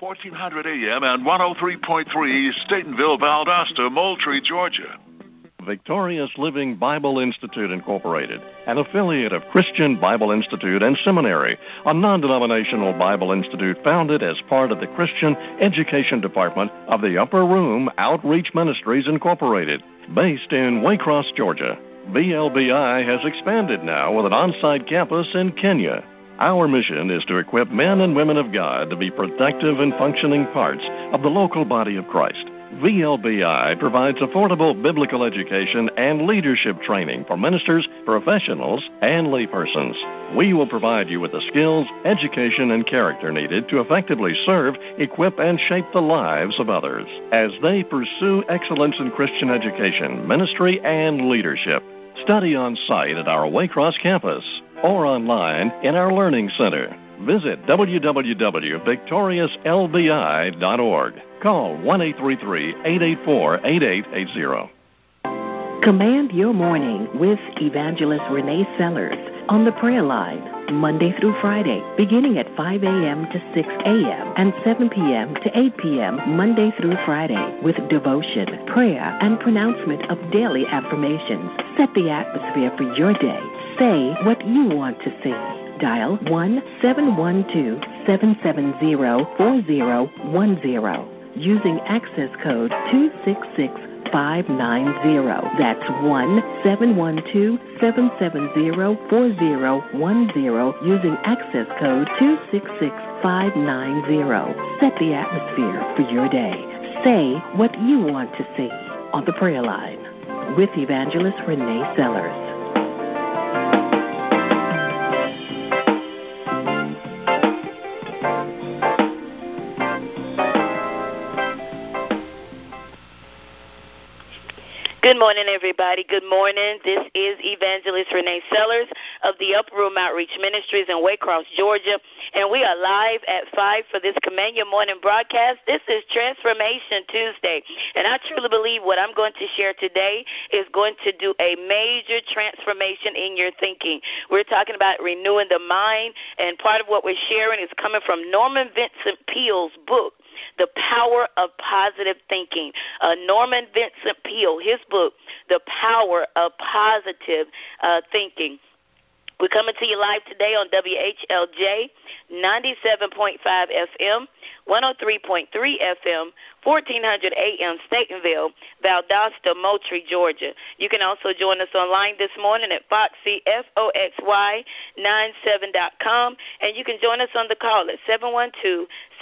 1400 AM and 103.3 Statenville, Valdosta, Moultrie, Georgia. Victorious Living Bible Institute Incorporated, an affiliate of Christian Bible Institute and Seminary, a non denominational Bible institute founded as part of the Christian Education Department of the Upper Room Outreach Ministries Incorporated, based in Waycross, Georgia. VLBI has expanded now with an on site campus in Kenya. Our mission is to equip men and women of God to be productive and functioning parts of the local body of Christ. VLBI provides affordable biblical education and leadership training for ministers, professionals, and laypersons. We will provide you with the skills, education, and character needed to effectively serve, equip, and shape the lives of others as they pursue excellence in Christian education, ministry, and leadership. Study on site at our Waycross campus or online in our Learning Center. Visit www.victoriouslbi.org. Call 1 884 8880. Command your morning with Evangelist Renee Sellers on the prayer line, Monday through Friday, beginning at 5 a.m. to 6 a.m. and 7 p.m. to 8 p.m. Monday through Friday with devotion, prayer, and pronouncement of daily affirmations. Set the atmosphere for your day. Say what you want to say. Dial 1 712 770 4010 using access code 266 590. That's 1 712 770 4010 using access code 266590. Set the atmosphere for your day. Say what you want to see on the prayer line with Evangelist Renee Sellers. Good morning, everybody. Good morning. This is Evangelist Renee Sellers of the Upper Room Outreach Ministries in Waycross, Georgia, and we are live at 5 for this Command Your Morning broadcast. This is Transformation Tuesday, and I truly believe what I'm going to share today is going to do a major transformation in your thinking. We're talking about renewing the mind, and part of what we're sharing is coming from Norman Vincent Peale's book, the Power of Positive Thinking. Uh, Norman Vincent Peale, his book, The Power of Positive uh, Thinking. We're coming to you live today on WHLJ 97.5 FM, 103.3 FM, 1400 AM, Statenville, Valdosta, Moultrie, Georgia. You can also join us online this morning at Foxy, F-O-X-Y, 97.com, and you can join us on the call at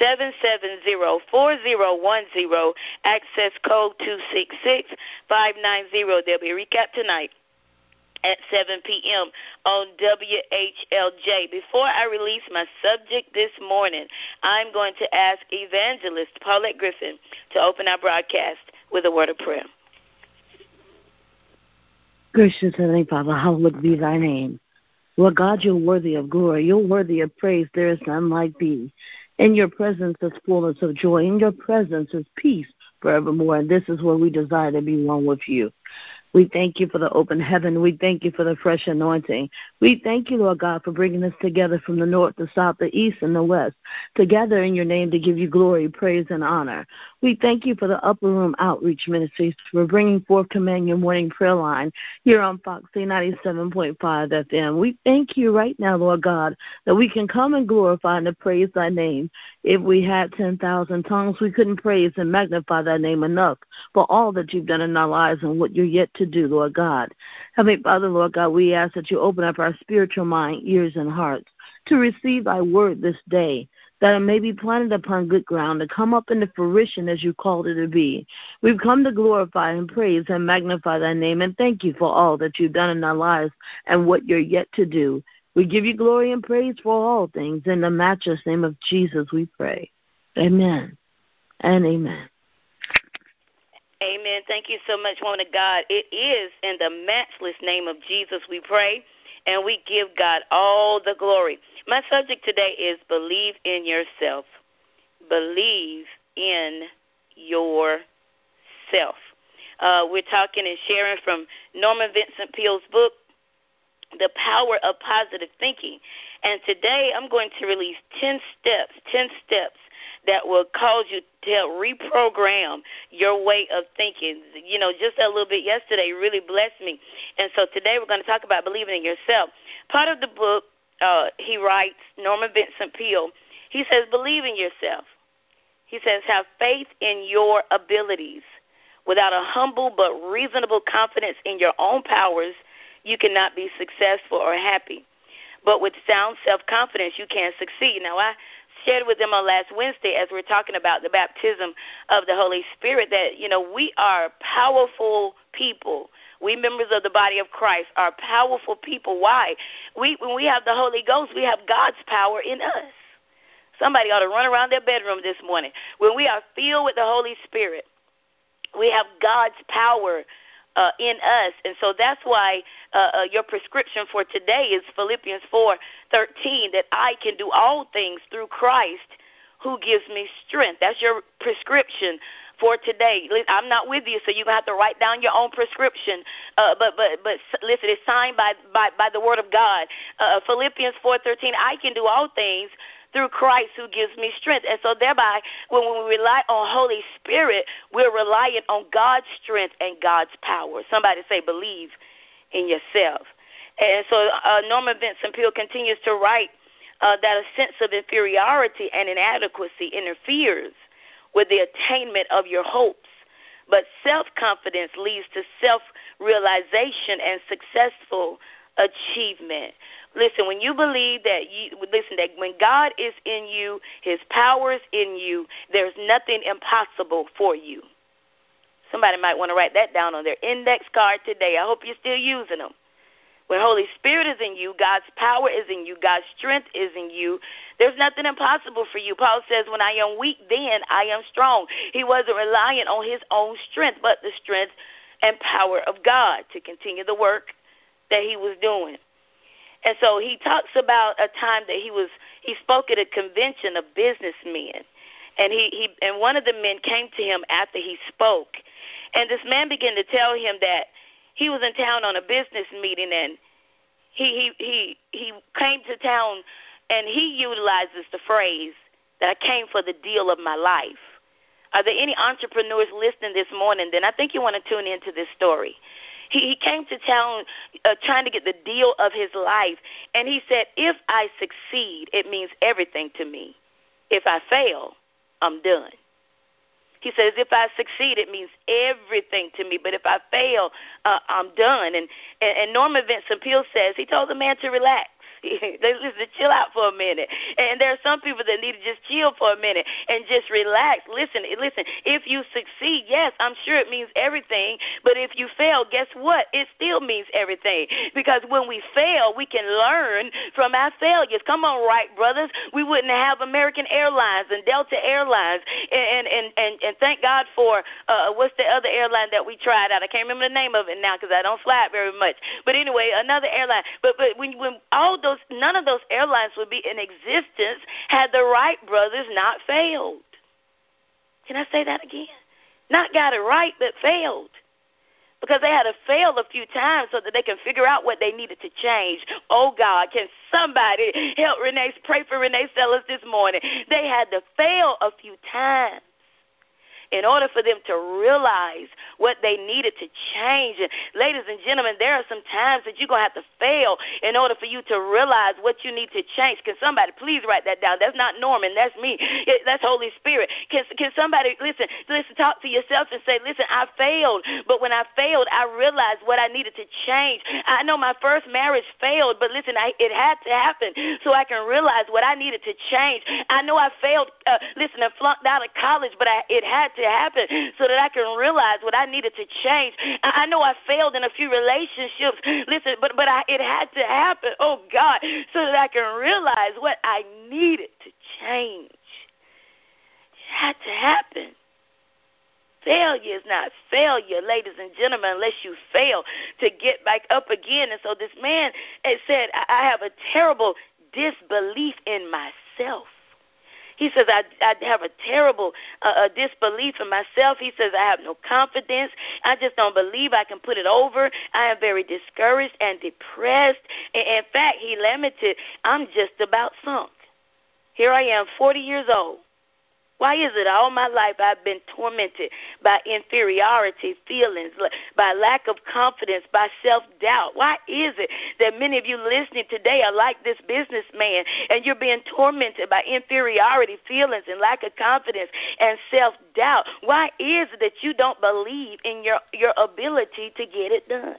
712-770-4010, access code 266-590. There'll be a recap tonight at 7 p.m. on WHLJ. Before I release my subject this morning, I'm going to ask evangelist Paulette Griffin to open our broadcast with a word of prayer. Gracious Heavenly Father, hallowed be thy name. Lord God, you're worthy of glory. You're worthy of praise. There is none like thee. In your presence is fullness of joy. In your presence is peace forevermore. And this is where we desire to be one with you. We thank you for the open heaven. We thank you for the fresh anointing. We thank you, Lord God, for bringing us together from the north, the south, the east, and the west, together in your name to give you glory, praise, and honor. We thank you for the Upper Room Outreach Ministries for bringing forth Command Your Morning Prayer Line here on Fox 97.5 FM. We thank you right now, Lord God, that we can come and glorify and praise thy name. If we had 10,000 tongues, we couldn't praise and magnify thy name enough for all that you've done in our lives and what you're yet to do, Lord God. Heavenly Father, Lord God, we ask that you open up our spiritual mind, ears, and hearts to receive thy word this day, that it may be planted upon good ground to come up into fruition as you called it to be. We've come to glorify and praise and magnify thy name and thank you for all that you've done in our lives and what you're yet to do. We give you glory and praise for all things. In the matchless name of Jesus, we pray. Amen and amen. Amen. Thank you so much, woman of God. It is in the matchless name of Jesus we pray, and we give God all the glory. My subject today is believe in yourself. Believe in yourself. Uh, we're talking and sharing from Norman Vincent Peale's book, The Power of Positive Thinking. And today I'm going to release 10 steps, 10 steps that will cause you to reprogram your way of thinking. You know, just a little bit yesterday really blessed me. And so today we're going to talk about believing in yourself. Part of the book, uh, he writes, Norman Vincent Peale, he says, believe in yourself. He says, have faith in your abilities. Without a humble but reasonable confidence in your own powers, you cannot be successful or happy. But with sound self confidence, you can succeed. Now, I shared with them on last Wednesday as we are talking about the baptism of the Holy Spirit that, you know, we are powerful people. We members of the body of Christ are powerful people. Why? We when we have the Holy Ghost, we have God's power in us. Somebody ought to run around their bedroom this morning. When we are filled with the Holy Spirit, we have God's power uh, in us, and so that's why uh, uh, your prescription for today is Philippians four thirteen that I can do all things through Christ who gives me strength. That's your prescription for today. I'm not with you, so you're gonna have to write down your own prescription. Uh, but but but listen, it's signed by by by the Word of God. Uh, Philippians four thirteen. I can do all things through Christ who gives me strength. And so thereby, when we rely on Holy Spirit, we're relying on God's strength and God's power. Somebody say, believe in yourself. And so uh, Norman Vincent Peale continues to write uh, that a sense of inferiority and inadequacy interferes with the attainment of your hopes. But self confidence leads to self realization and successful achievement. Listen, when you believe that you listen that when God is in you, his power is in you, there's nothing impossible for you. Somebody might want to write that down on their index card today. I hope you're still using them. When Holy Spirit is in you, God's power is in you, God's strength is in you, there's nothing impossible for you. Paul says, When I am weak, then I am strong. He wasn't relying on his own strength, but the strength and power of God to continue the work that he was doing. And so he talks about a time that he was he spoke at a convention of businessmen. And he, he and one of the men came to him after he spoke. And this man began to tell him that he was in town on a business meeting and he he he, he came to town and he utilizes the phrase that I came for the deal of my life. Are there any entrepreneurs listening this morning? Then I think you want to tune into this story. He, he came to town uh, trying to get the deal of his life. And he said, If I succeed, it means everything to me. If I fail, I'm done. He says, if I succeed, it means everything to me. But if I fail, uh, I'm done. And, and, and Norman Vincent Peale says, he told the man to relax. they listen to chill out for a minute. And there are some people that need to just chill for a minute and just relax. Listen, listen. If you succeed, yes, I'm sure it means everything. But if you fail, guess what? It still means everything. Because when we fail, we can learn from our failures. Come on, right, brothers. We wouldn't have American Airlines and Delta Airlines, and and and, and thank God for uh, what's the other airline that we tried out? I can't remember the name of it now because I don't fly it very much. But anyway, another airline. But but when when all those none of those airlines would be in existence had the Wright brothers not failed. Can I say that again? Not got it right, but failed. Because they had to fail a few times so that they can figure out what they needed to change. Oh God, can somebody help Renee pray for Renee Sellers this morning? They had to fail a few times in order for them to realize what they needed to change. And ladies and gentlemen, there are some times that you're going to have to fail in order for you to realize what you need to change. Can somebody please write that down? That's not Norman, that's me. That's Holy Spirit. Can, can somebody listen, listen, talk to yourself and say, listen, I failed, but when I failed, I realized what I needed to change. I know my first marriage failed, but listen, I, it had to happen so I can realize what I needed to change. I know I failed, uh, listen, I flunked out of college, but I, it had to happen so that I can realize what I needed to change. I, know I failed in a few relationships. Listen, but but I, it had to happen. Oh God, so that I can realize what I needed to change. It had to happen. Failure is not failure, ladies and gentlemen, unless you fail to get back up again. And so this man said, I have a terrible disbelief in myself. He says, I, I have a terrible uh, disbelief in myself. He says, I have no confidence. I just don't believe I can put it over. I am very discouraged and depressed. In fact, he lamented, I'm just about sunk. Here I am, 40 years old. Why is it all my life I've been tormented by inferiority feelings, by lack of confidence, by self doubt? Why is it that many of you listening today are like this businessman and you're being tormented by inferiority feelings and lack of confidence and self doubt? Why is it that you don't believe in your, your ability to get it done?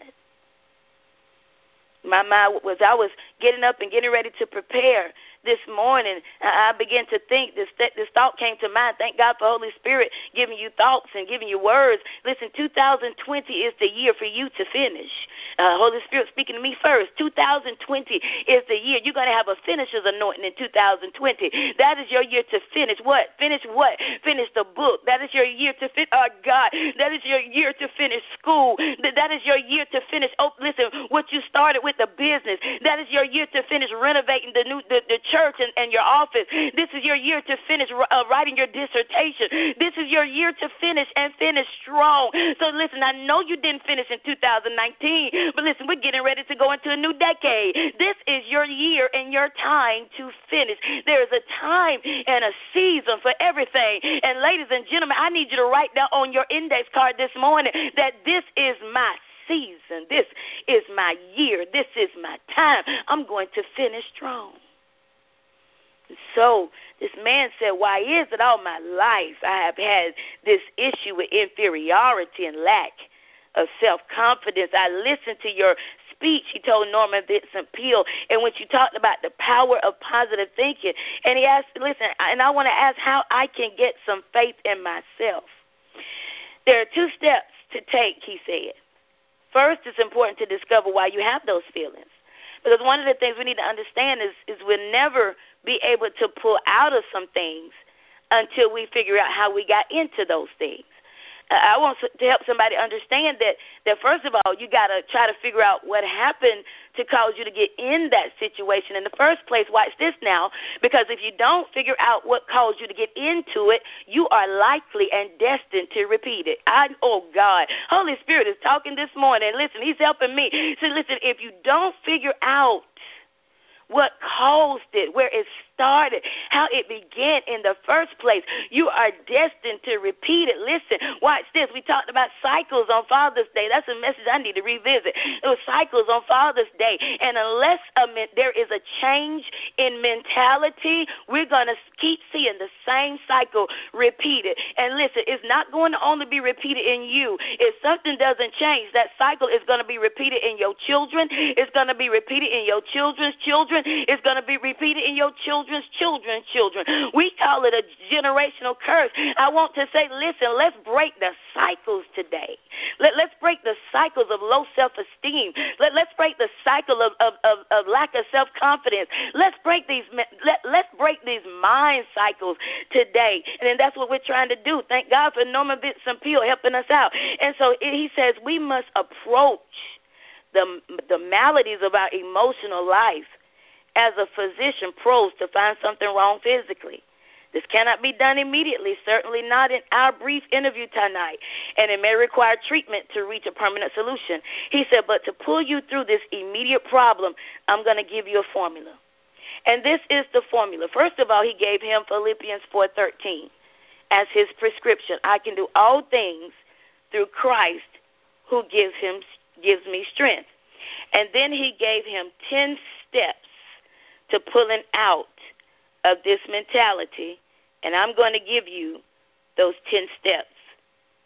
My mind was I was getting up and getting ready to prepare this morning, I began to think this this thought came to mind. Thank God for Holy Spirit giving you thoughts and giving you words. Listen, 2020 is the year for you to finish. Uh, Holy Spirit speaking to me first. 2020 is the year you're going to have a finisher's anointing in 2020. That is your year to finish what? Finish what? Finish the book. That is your year to finish. Oh God, that is your year to finish school. That is your year to finish. Oh, listen, what you started with the business. That is your year to finish renovating the new the, the church and, and your office. This is your year to finish uh, writing your dissertation. This is your year to finish and finish strong. So listen, I know you didn't finish in 2019, but listen, we're getting ready to go into a new decade. This is your year and your time to finish. There is a time and a season for everything. And ladies and gentlemen, I need you to write down on your index card this morning that this is my season. This is my year. This is my time. I'm going to finish strong. So this man said, Why is it all my life I have had this issue with inferiority and lack of self confidence? I listened to your speech, he told Norman Vincent Peale, and when you talked about the power of positive thinking, and he asked, Listen, and I want to ask how I can get some faith in myself. There are two steps to take, he said. First, it's important to discover why you have those feelings. Because one of the things we need to understand is, is we'll never be able to pull out of some things until we figure out how we got into those things. Uh, I want to help somebody understand that that first of all, you got to try to figure out what happened to cause you to get in that situation in the first place. Watch this now, because if you don't figure out what caused you to get into it, you are likely and destined to repeat it. I oh God, Holy Spirit is talking this morning. Listen, He's helping me. So listen, if you don't figure out what caused it, where it started, how it began in the first place. You are destined to repeat it. Listen, watch this. We talked about cycles on Father's Day. That's a message I need to revisit. It was cycles on Father's Day. And unless a, there is a change in mentality, we're going to keep seeing the same cycle repeated. And listen, it's not going to only be repeated in you. If something doesn't change, that cycle is going to be repeated in your children. It's going to be repeated in your children's children. It's going to be repeated in your children children's children's children. We call it a generational curse. I want to say, listen, let's break the cycles today. Let, let's break the cycles of low self esteem. Let, let's break the cycle of, of, of, of lack of self confidence. Let's break these let, let's break these mind cycles today. And then that's what we're trying to do. Thank God for Norman Vincent Peale helping us out. And so he says we must approach the the maladies of our emotional life as a physician probes to find something wrong physically. This cannot be done immediately, certainly not in our brief interview tonight, and it may require treatment to reach a permanent solution. He said, but to pull you through this immediate problem, I'm going to give you a formula. And this is the formula. First of all, he gave him Philippians 4:13 as his prescription. I can do all things through Christ who gives him gives me strength. And then he gave him 10 steps to pulling out of this mentality, and I'm going to give you those 10 steps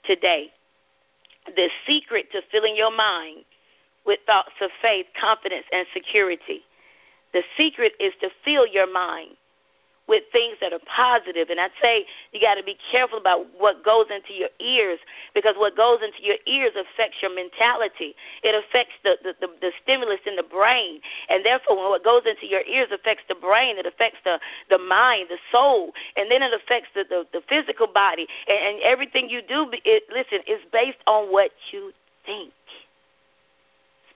today. The secret to filling your mind with thoughts of faith, confidence, and security. The secret is to fill your mind with things that are positive. And I'd say you got to be careful about what goes into your ears because what goes into your ears affects your mentality. It affects the, the, the, the stimulus in the brain. And therefore, when what goes into your ears affects the brain, it affects the, the mind, the soul, and then it affects the, the, the physical body. And, and everything you do, it, listen, is based on what you think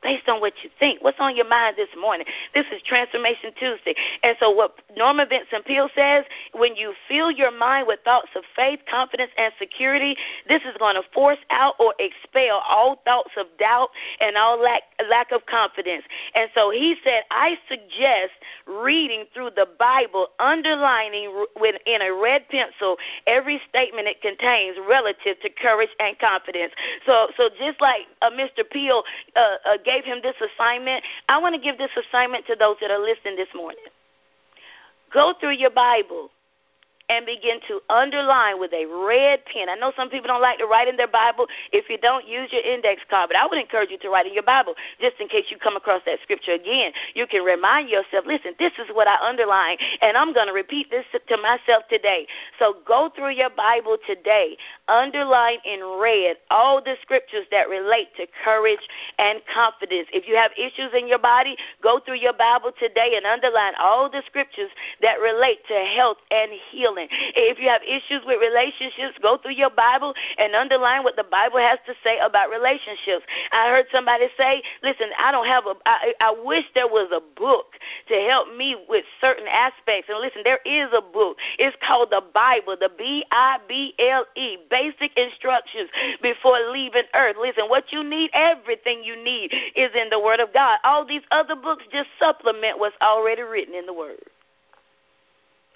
based on what you think. What's on your mind this morning? This is Transformation Tuesday. And so, what Norman Vincent Peale says when you fill your mind with thoughts of faith, confidence, and security, this is going to force out or expel all thoughts of doubt and all lack, lack of confidence. And so, he said, I suggest reading through the Bible, underlining with, in a red pencil every statement it contains relative to courage and confidence. So, so just like uh, Mr. Peale uh, uh, gave gave him this assignment, I want to give this assignment to those that are listening this morning. Go through your Bible and begin to underline with a red pen. I know some people don't like to write in their Bible. If you don't, use your index card. But I would encourage you to write in your Bible just in case you come across that scripture again. You can remind yourself, listen, this is what I underline, and I'm going to repeat this to myself today. So go through your Bible today. Underline in red all the scriptures that relate to courage and confidence. If you have issues in your body, go through your Bible today and underline all the scriptures that relate to health and healing healing. If you have issues with relationships, go through your Bible and underline what the Bible has to say about relationships. I heard somebody say, listen, I don't have a, I, I wish there was a book to help me with certain aspects. And listen, there is a book. It's called the Bible, the B I B L E, Basic Instructions Before Leaving Earth. Listen, what you need, everything you need, is in the Word of God. All these other books just supplement what's already written in the Word.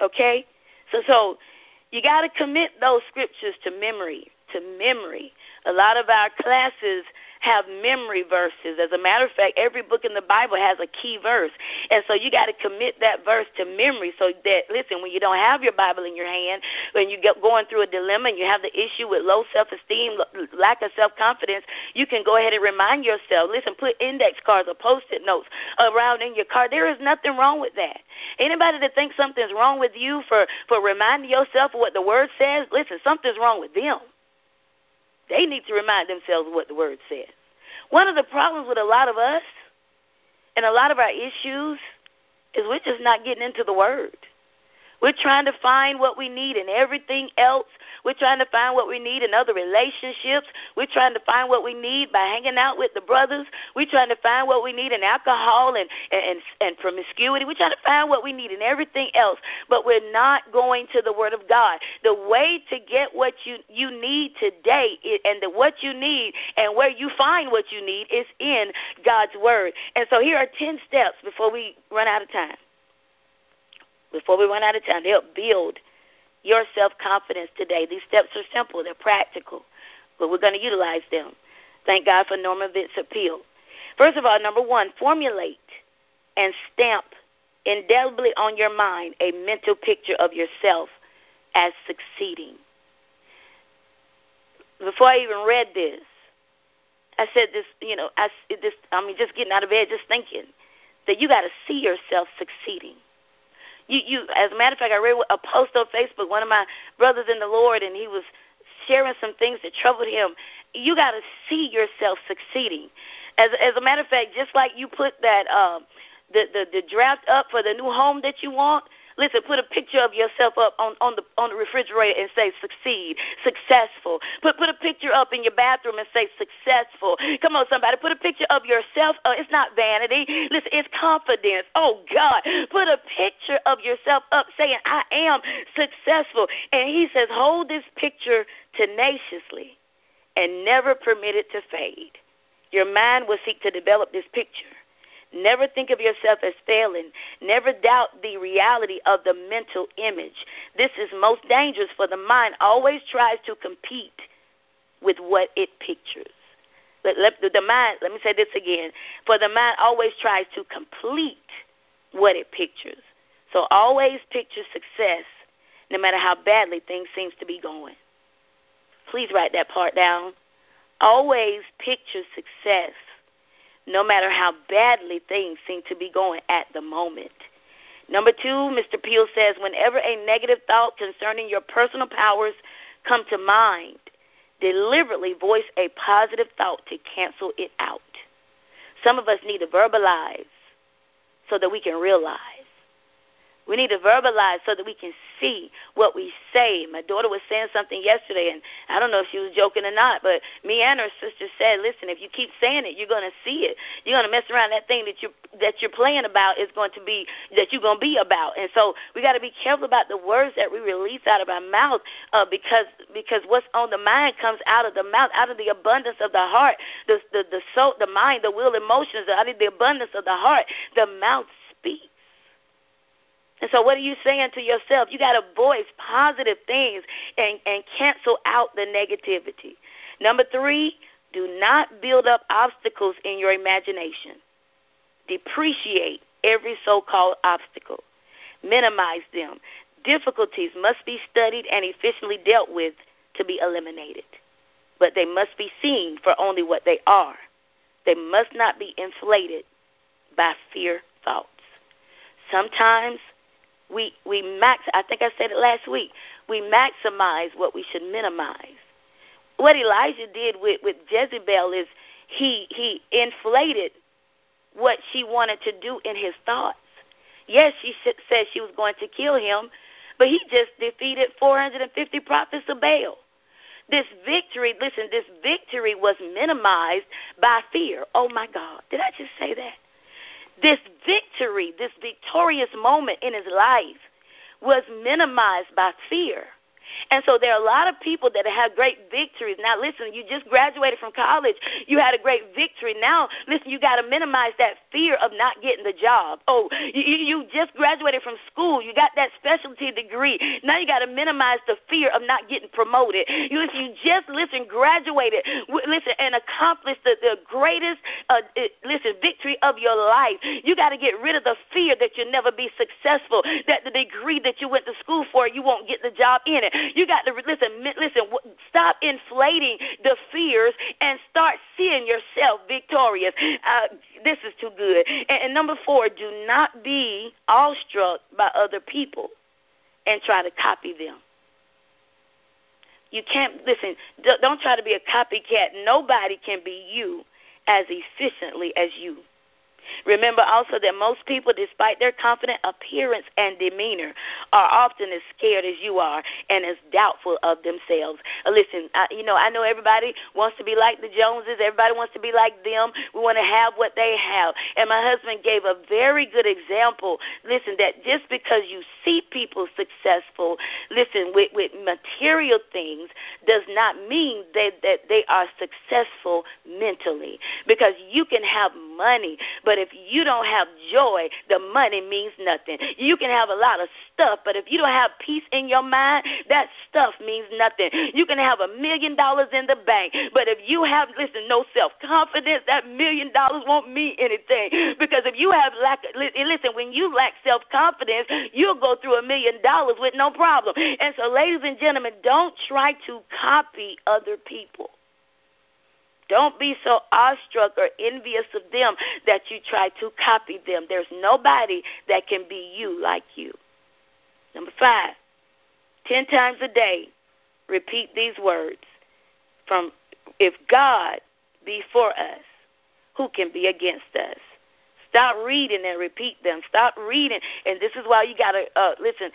Okay? So, so you got to commit those scriptures to memory, to memory. A lot of our classes have memory verses. As a matter of fact, every book in the Bible has a key verse. And so you got to commit that verse to memory so that, listen, when you don't have your Bible in your hand, when you're going through a dilemma and you have the issue with low self esteem, lack of self confidence, you can go ahead and remind yourself. Listen, put index cards or post it notes around in your car. There is nothing wrong with that. Anybody that thinks something's wrong with you for, for reminding yourself of what the Word says, listen, something's wrong with them. They need to remind themselves what the Word says. One of the problems with a lot of us and a lot of our issues is we're just not getting into the Word. We're trying to find what we need in everything else. We're trying to find what we need in other relationships. We're trying to find what we need by hanging out with the brothers. We're trying to find what we need in alcohol and, and, and promiscuity. We're trying to find what we need in everything else, but we're not going to the Word of God. The way to get what you, you need today and the, what you need and where you find what you need is in God's Word. And so here are 10 steps before we run out of time before we run out of time to help build your self confidence today. These steps are simple, they're practical, but we're going to utilize them. Thank God for Norman Vincent Peale. First of all, number one, formulate and stamp indelibly on your mind a mental picture of yourself as succeeding. Before I even read this, I said this, you know, I this I mean just getting out of bed just thinking that you got to see yourself succeeding you you as a matter of fact, I read a post on Facebook. One of my brothers in the Lord, and he was sharing some things that troubled him. You got to see yourself succeeding. As as a matter of fact, just like you put that um, the the the draft up for the new home that you want Listen, put a picture of yourself up on, on the on the refrigerator and say succeed, successful. Put put a picture up in your bathroom and say successful. Come on, somebody, put a picture of yourself. Uh, it's not vanity. Listen, it's confidence. Oh God, put a picture of yourself up saying I am successful. And He says, hold this picture tenaciously and never permit it to fade. Your mind will seek to develop this picture Never think of yourself as failing. Never doubt the reality of the mental image. This is most dangerous for the mind always tries to compete with what it pictures. Let, let, the mind, let me say this again. For the mind always tries to complete what it pictures. So always picture success no matter how badly things seems to be going. Please write that part down. Always picture success no matter how badly things seem to be going at the moment. Number two, Mr. Peale says, whenever a negative thought concerning your personal powers come to mind, deliberately voice a positive thought to cancel it out. Some of us need to verbalize so that we can realize. We need to verbalize so that we can see what we say. My daughter was saying something yesterday, and I don't know if she was joking or not, but me and her sister said, "Listen, if you keep saying it, you're to see it. You're to mess around. That thing that you that you're playing about is going to be that you're to be about." And so we got to be careful about the words that we release out of our mouth, uh, because because what's on the mind comes out of the mouth, out of the abundance of the heart, the the the soul, the mind, the will, emotions, out of the abundance of the heart, the mouth speaks. And so, what are you saying to yourself? You got to voice positive things and, and cancel out the negativity. Number three, do not build up obstacles in your imagination. Depreciate every so called obstacle, minimize them. Difficulties must be studied and efficiently dealt with to be eliminated, but they must be seen for only what they are. They must not be inflated by fear thoughts. Sometimes we we max I think I said it last week. We maximize what we should minimize. What Elijah did with with Jezebel is he he inflated what she wanted to do in his thoughts. Yes, she said she was going to kill him, but he just defeated 450 prophets of Baal. This victory, listen, this victory was minimized by fear. Oh my God. Did I just say that? This victory, this victorious moment in his life was minimized by fear. And so there are a lot of people that have great victories. Now, listen, you just graduated from college. You had a great victory. Now, listen, you got to minimize that fear of not getting the job. Oh, you, you just graduated from school. You got that specialty degree. Now you got to minimize the fear of not getting promoted. You, listen, you just, listen, graduated, listen, and accomplished the, the greatest, uh, listen, victory of your life. You got to get rid of the fear that you'll never be successful, that the degree that you went to school for, you won't get the job in it. You got to listen. Listen. Stop inflating the fears and start seeing yourself victorious. Uh, this is too good. And, and number four, do not be awestruck by other people and try to copy them. You can't listen. Don't try to be a copycat. Nobody can be you as efficiently as you. Remember also that most people, despite their confident appearance and demeanor, are often as scared as you are and as doubtful of themselves. Uh, listen, I, you know, I know everybody wants to be like the Joneses. Everybody wants to be like them. We want to have what they have. And my husband gave a very good example. Listen, that just because you see people successful, listen, with, with material things, does not mean that, that they are successful mentally. Because you can have money, but if you don't have joy, the money means nothing. You can have a lot of stuff, but if you don't have peace in your mind, that stuff means nothing. You can have a million dollars in the bank, but if you have, listen, no self confidence, that million dollars won't mean anything. Because if you have lack, listen, when you lack self confidence, you'll go through a million dollars with no problem. And so, ladies and gentlemen, don't try to copy other people. Don't be so awestruck or envious of them that you try to copy them. There's nobody that can be you like you. Number five, ten times a day, repeat these words from if God be for us, who can be against us? Stop reading and repeat them. Stop reading. And this is why you got to, uh, listen,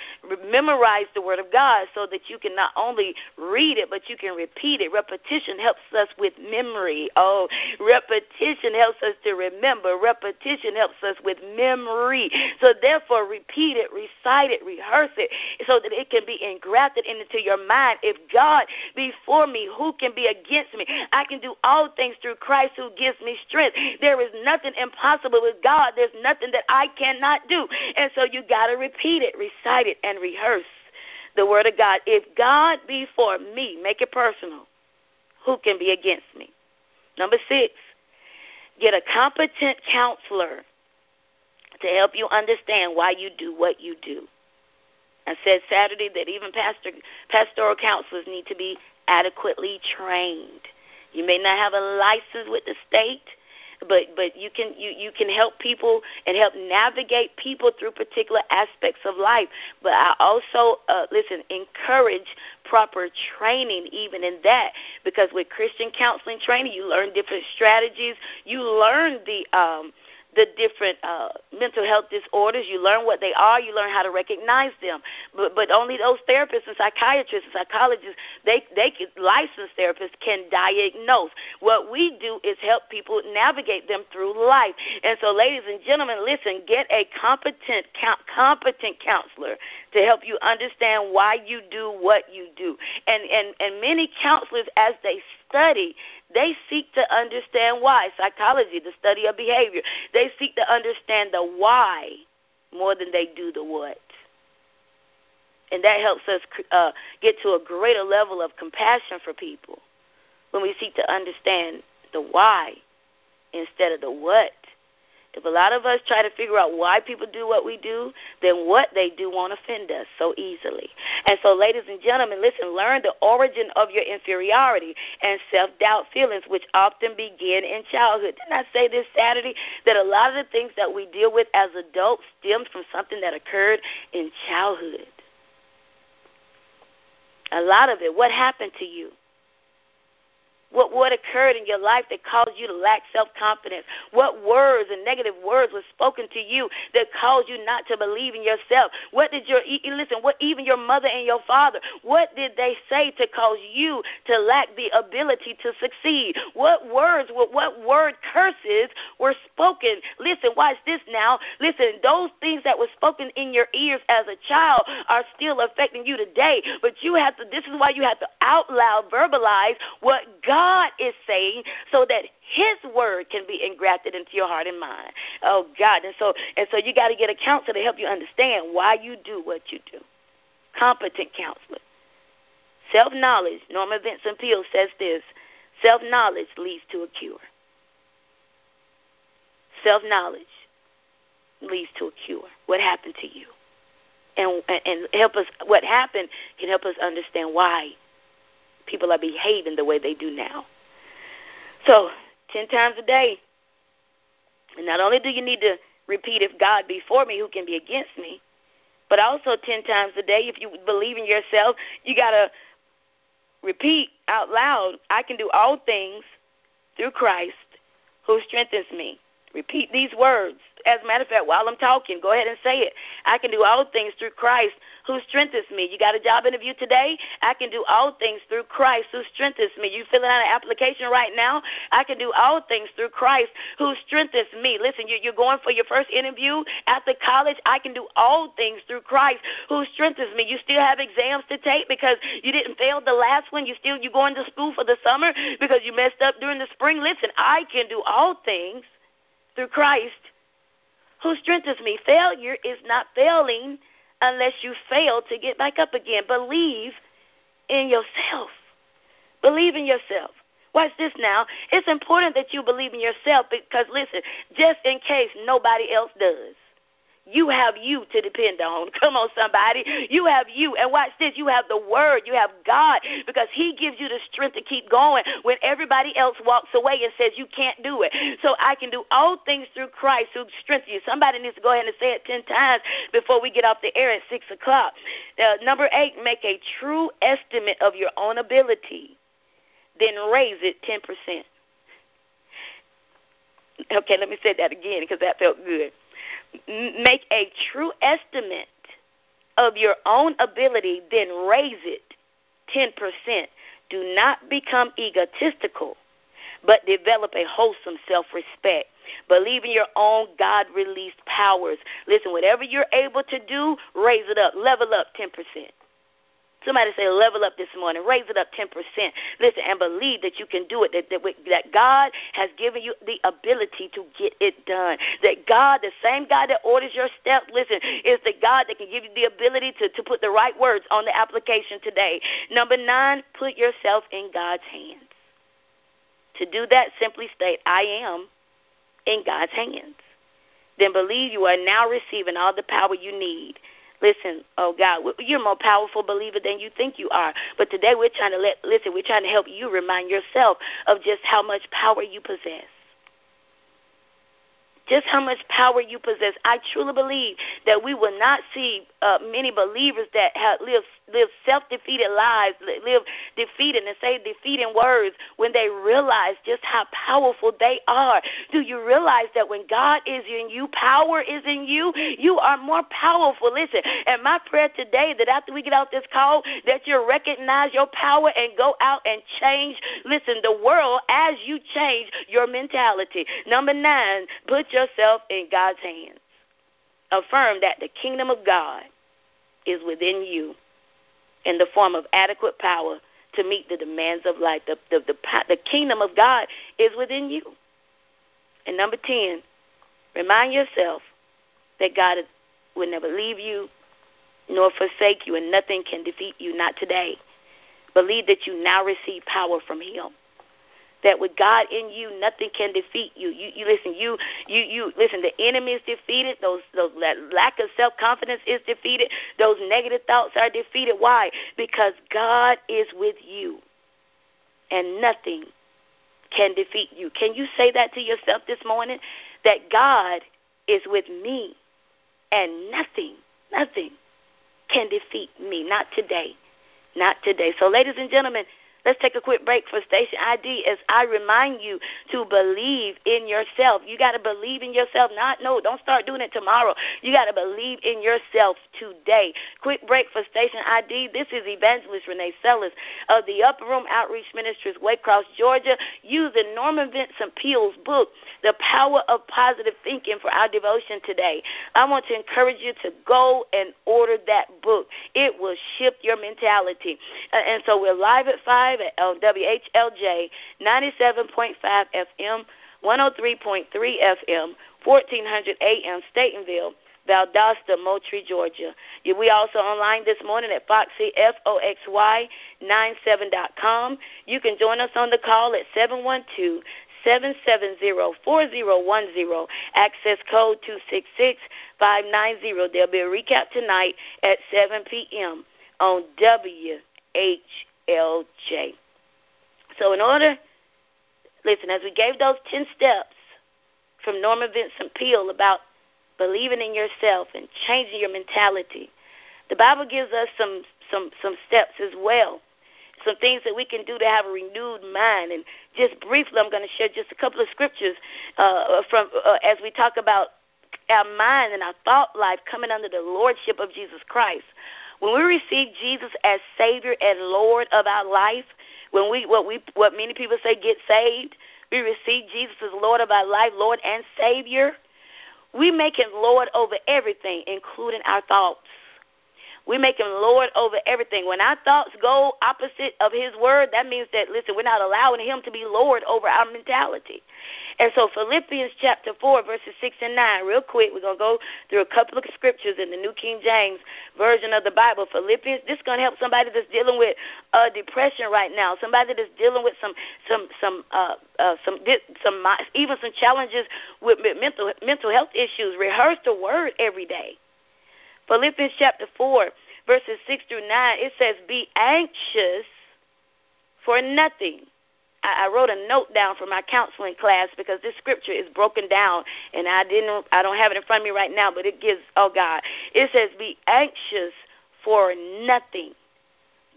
memorize the Word of God so that you can not only read it, but you can repeat it. Repetition helps us with memory. Oh, repetition helps us to remember. Repetition helps us with memory. So therefore, repeat it, recite it, rehearse it so that it can be engrafted into your mind. If God be for me, who can be against me? I can do all things through Christ who gives me strength. There is nothing impossible with God, there's nothing that I cannot do. And so you got to repeat it, recite it, and rehearse the Word of God. If God be for me, make it personal, who can be against me? Number six, get a competent counselor to help you understand why you do what you do. I said Saturday that even pastor, pastoral counselors need to be adequately trained. You may not have a license with the state, but but you can you you can help people and help navigate people through particular aspects of life. But I also uh, listen encourage proper training even in that because with Christian counseling training you learn different strategies. You learn the um the different uh, mental health disorders. You learn what they are. You learn how to recognize them. But but only those therapists and psychiatrists and psychologists, they they can, licensed therapists can diagnose. What we do is help people navigate them through life. And so, ladies and gentlemen, listen. Get a competent competent counselor to help you understand why you do what you do. And and and many counselors, as they study, they seek to understand why. Psychology, the study of behavior, they seek to understand the why more than they do the what. And that helps us uh, get to a greater level of compassion for people when we seek to understand the why instead of the what. If a lot of us try to figure out why people do what we do, then what they do won't offend us so easily. And so, ladies and gentlemen, listen, learn the origin of your inferiority and self doubt feelings, which often begin in childhood. Didn't I say this Saturday that a lot of the things that we deal with as adults stems from something that occurred in childhood? A lot of it. What happened to you? What what occurred in your life that caused you to lack self confidence? What words and negative words were spoken to you that caused you not to believe in yourself? What did your listen? What even your mother and your father? What did they say to cause you to lack the ability to succeed? What words? What what word curses were spoken? Listen, watch this now. Listen, those things that were spoken in your ears as a child are still affecting you today. But you have to. This is why you have to out loud verbalize what God God is saying so that his word can be engrafted into your heart and mind. Oh God. And so and so you gotta get a counselor to help you understand why you do what you do. Competent counselor. Self knowledge, Norman Vincent Peale says this self knowledge leads to a cure. Self knowledge leads to a cure. What happened to you? And, and help us what happened can help us understand why people are behaving the way they do now. So, 10 times a day. And not only do you need to repeat, if God be for me, who can be against me? But also 10 times a day, if you believe in yourself, you got to repeat out loud, I can do all things through Christ who strengthens me. Repeat these words as a matter of fact, while I'm talking, go ahead and say it. I can do all things through Christ who strengthens me. You got a job interview today? I can do all things through Christ who strengthens me. You filling out an application right now? I can do all things through Christ who strengthens me. Listen, you're going for your first interview after college. I can do all things through Christ who strengthens me. You still have exams to take because you didn't fail the last one. You still you going to school for the summer because you messed up during the spring. Listen, I can do all things through Christ who strengthens me. Failure is not failing unless you fail to get back up again. Believe in yourself. Believe in yourself. Watch this now. It's important that you believe in yourself because, listen, just in case nobody else does. You have you to depend on. Come on, somebody. You have you. And watch this. You have the Word. You have God because He gives you the strength to keep going when everybody else walks away and says you can't do it. So I can do all things through Christ who strengthens you. Somebody needs to go ahead and say it 10 times before we get off the air at 6 o'clock. Uh, number eight, make a true estimate of your own ability, then raise it 10%. Okay, let me say that again because that felt good make a true estimate of your own ability, then raise it 10%. Do not become egotistical, but develop a wholesome self respect. Believe in your own God released powers. Listen, whatever you're able to do, raise it up, level up 10%. Somebody say, level up this morning, raise it up 10%. Listen, and believe that you can do it, that, that, that God has given you the ability to get it done. That God, the same God that orders your steps, listen, is the God that can give you the ability to, to put the right words on the application today. Number nine, put yourself in God's hands. To do that, simply state, I am in God's hands. Then believe you are now receiving all the power you need Listen, oh God, you're more powerful believer than you think you are. But today we're trying to let listen, we're trying to help you remind yourself of just how much power you possess. just how much power you possess. I truly believe that we will not see uh, many believers that have lived live self-defeated lives, live defeated and say defeating words when they realize just how powerful they are. Do you realize that when God is in you, power is in you? You are more powerful. Listen, and my prayer today that after we get out this call, that you recognize your power and go out and change. Listen, the world as you change your mentality. Number nine, put yourself in God's hands. Affirm that the kingdom of God is within you in the form of adequate power to meet the demands of life. The, the, the, the kingdom of God is within you. And number 10, remind yourself that God will never leave you nor forsake you, and nothing can defeat you, not today. Believe that you now receive power from Him that with God in you, nothing can defeat you. You, you listen. You, you, you listen. The enemy is defeated. Those, those that lack of self confidence is defeated. Those negative thoughts are defeated. Why? Because God is with you, and nothing can defeat you. Can you say that to yourself this morning? That God is with me, and nothing, nothing can defeat me. Not today. Not today. So, ladies and gentlemen. Let's take a quick break for station ID as I remind you to believe in yourself. You got to believe in yourself. Not no, don't start doing it tomorrow. You got to believe in yourself today. Quick break for station ID. This is Evangelist Renee Sellers of the Upper Room Outreach Ministries, Waycross, Georgia, using Norman Vincent Peale's book, The Power of Positive Thinking, for our devotion today. I want to encourage you to go and order that book. It will shift your mentality. Uh, and so we're live at 5 live at WHLJ 97.5 FM, 103.3 FM, 1400 AM, Statenville. Valdosta, Moultrie, Georgia. We also online this morning at Foxy, F-O-X-Y, 97.com. You can join us on the call at 712 770-4010, access code 266-590. There'll be a recap tonight at 7 p.m. on WH LJ. So, in order, listen, as we gave those 10 steps from Norman Vincent Peale about believing in yourself and changing your mentality, the Bible gives us some, some, some steps as well. Some things that we can do to have a renewed mind. And just briefly, I'm going to share just a couple of scriptures uh, from uh, as we talk about our mind and our thought life coming under the lordship of Jesus Christ. When we receive Jesus as Savior and Lord of our life, when we what we what many people say get saved, we receive Jesus as Lord of our life, Lord and Savior. We make him Lord over everything, including our thoughts. We make him Lord over everything. When our thoughts go opposite of his word, that means that, listen, we're not allowing him to be Lord over our mentality. And so, Philippians chapter 4, verses 6 and 9, real quick, we're going to go through a couple of scriptures in the New King James Version of the Bible. Philippians, this is going to help somebody that's dealing with uh, depression right now, somebody that's dealing with some, some, some, uh, uh, some, some, even some challenges with mental, mental health issues. Rehearse the word every day. Philippians chapter 4, verses 6 through 9, it says, Be anxious for nothing. I, wrote a note down for my counseling class because this scripture is broken down and I didn't I don't have it in front of me right now, but it gives oh God. It says, Be anxious for nothing.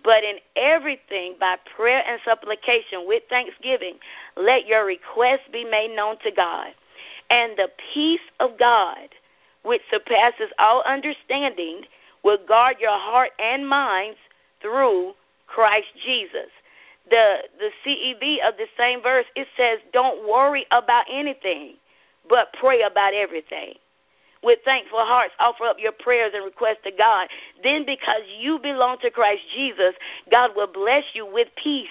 But in everything, by prayer and supplication with thanksgiving, let your requests be made known to God. And the peace of God, which surpasses all understanding, will guard your heart and minds through Christ Jesus. The the CEV of the same verse it says, "Don't worry about anything, but pray about everything." With thankful hearts, offer up your prayers and requests to God. Then, because you belong to Christ Jesus, God will bless you with peace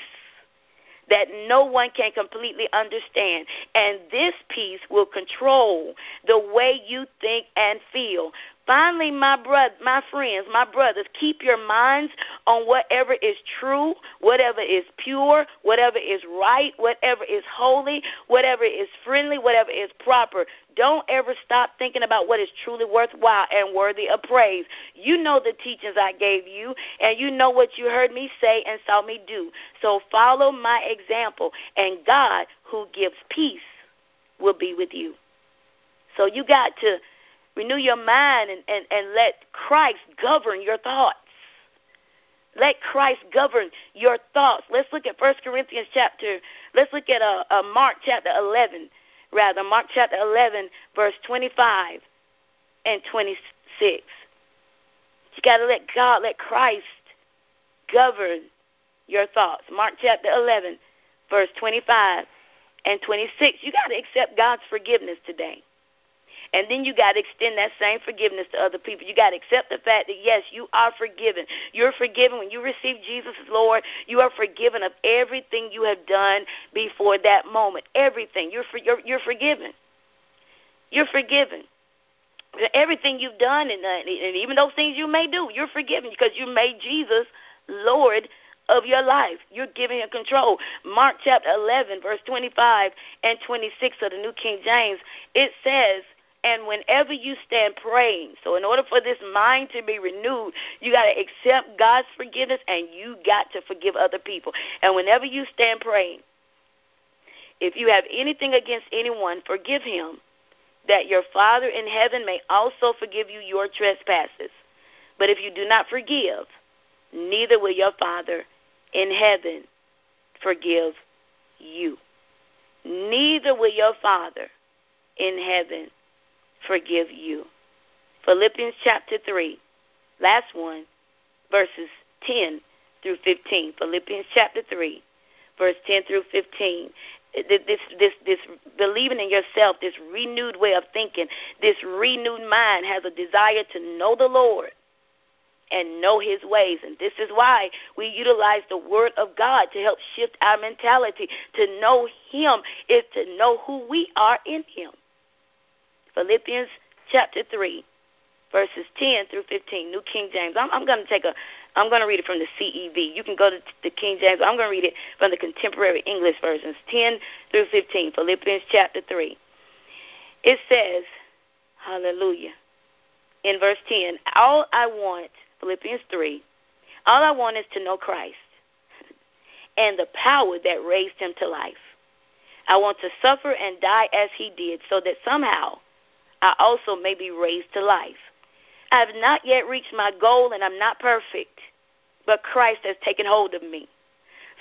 that no one can completely understand. And this peace will control the way you think and feel. Finally, my brother, my friends, my brothers, keep your minds on whatever is true, whatever is pure, whatever is right, whatever is holy, whatever is friendly, whatever is proper. Don't ever stop thinking about what is truly worthwhile and worthy of praise. You know the teachings I gave you, and you know what you heard me say and saw me do. So follow my example, and God, who gives peace, will be with you. So you got to renew your mind and, and, and let Christ govern your thoughts. Let Christ govern your thoughts. Let's look at First Corinthians chapter. Let's look at uh, uh, Mark chapter 11, rather Mark chapter 11, verse 25 and 26. You got to let God, let Christ govern your thoughts. Mark chapter 11, verse 25 and 26. You got to accept God's forgiveness today. And then you got to extend that same forgiveness to other people. You got to accept the fact that, yes, you are forgiven. You're forgiven. When you receive Jesus as Lord, you are forgiven of everything you have done before that moment. Everything. You're, for, you're, you're forgiven. You're forgiven. Everything you've done, and, and even those things you may do, you're forgiven because you made Jesus Lord of your life. You're giving him control. Mark chapter 11, verse 25 and 26 of the New King James, it says, and whenever you stand praying, so in order for this mind to be renewed, you got to accept God's forgiveness and you got to forgive other people. And whenever you stand praying, if you have anything against anyone, forgive him, that your Father in heaven may also forgive you your trespasses. But if you do not forgive, neither will your Father in heaven forgive you. Neither will your Father in heaven forgive you. Philippians chapter 3, last one, verses 10 through 15. Philippians chapter 3, verse 10 through 15. This, this, this believing in yourself, this renewed way of thinking, this renewed mind has a desire to know the Lord and know his ways. And this is why we utilize the word of God to help shift our mentality. To know him is to know who we are in him. Philippians chapter 3, verses 10 through 15, New King James. I'm, I'm going to take a, I'm going to read it from the CEV. You can go to the King James. I'm going to read it from the contemporary English versions, 10 through 15, Philippians chapter 3. It says, Hallelujah. In verse 10, all I want, Philippians 3, all I want is to know Christ and the power that raised him to life. I want to suffer and die as he did, so that somehow I also may be raised to life. I have not yet reached my goal and I'm not perfect, but Christ has taken hold of me.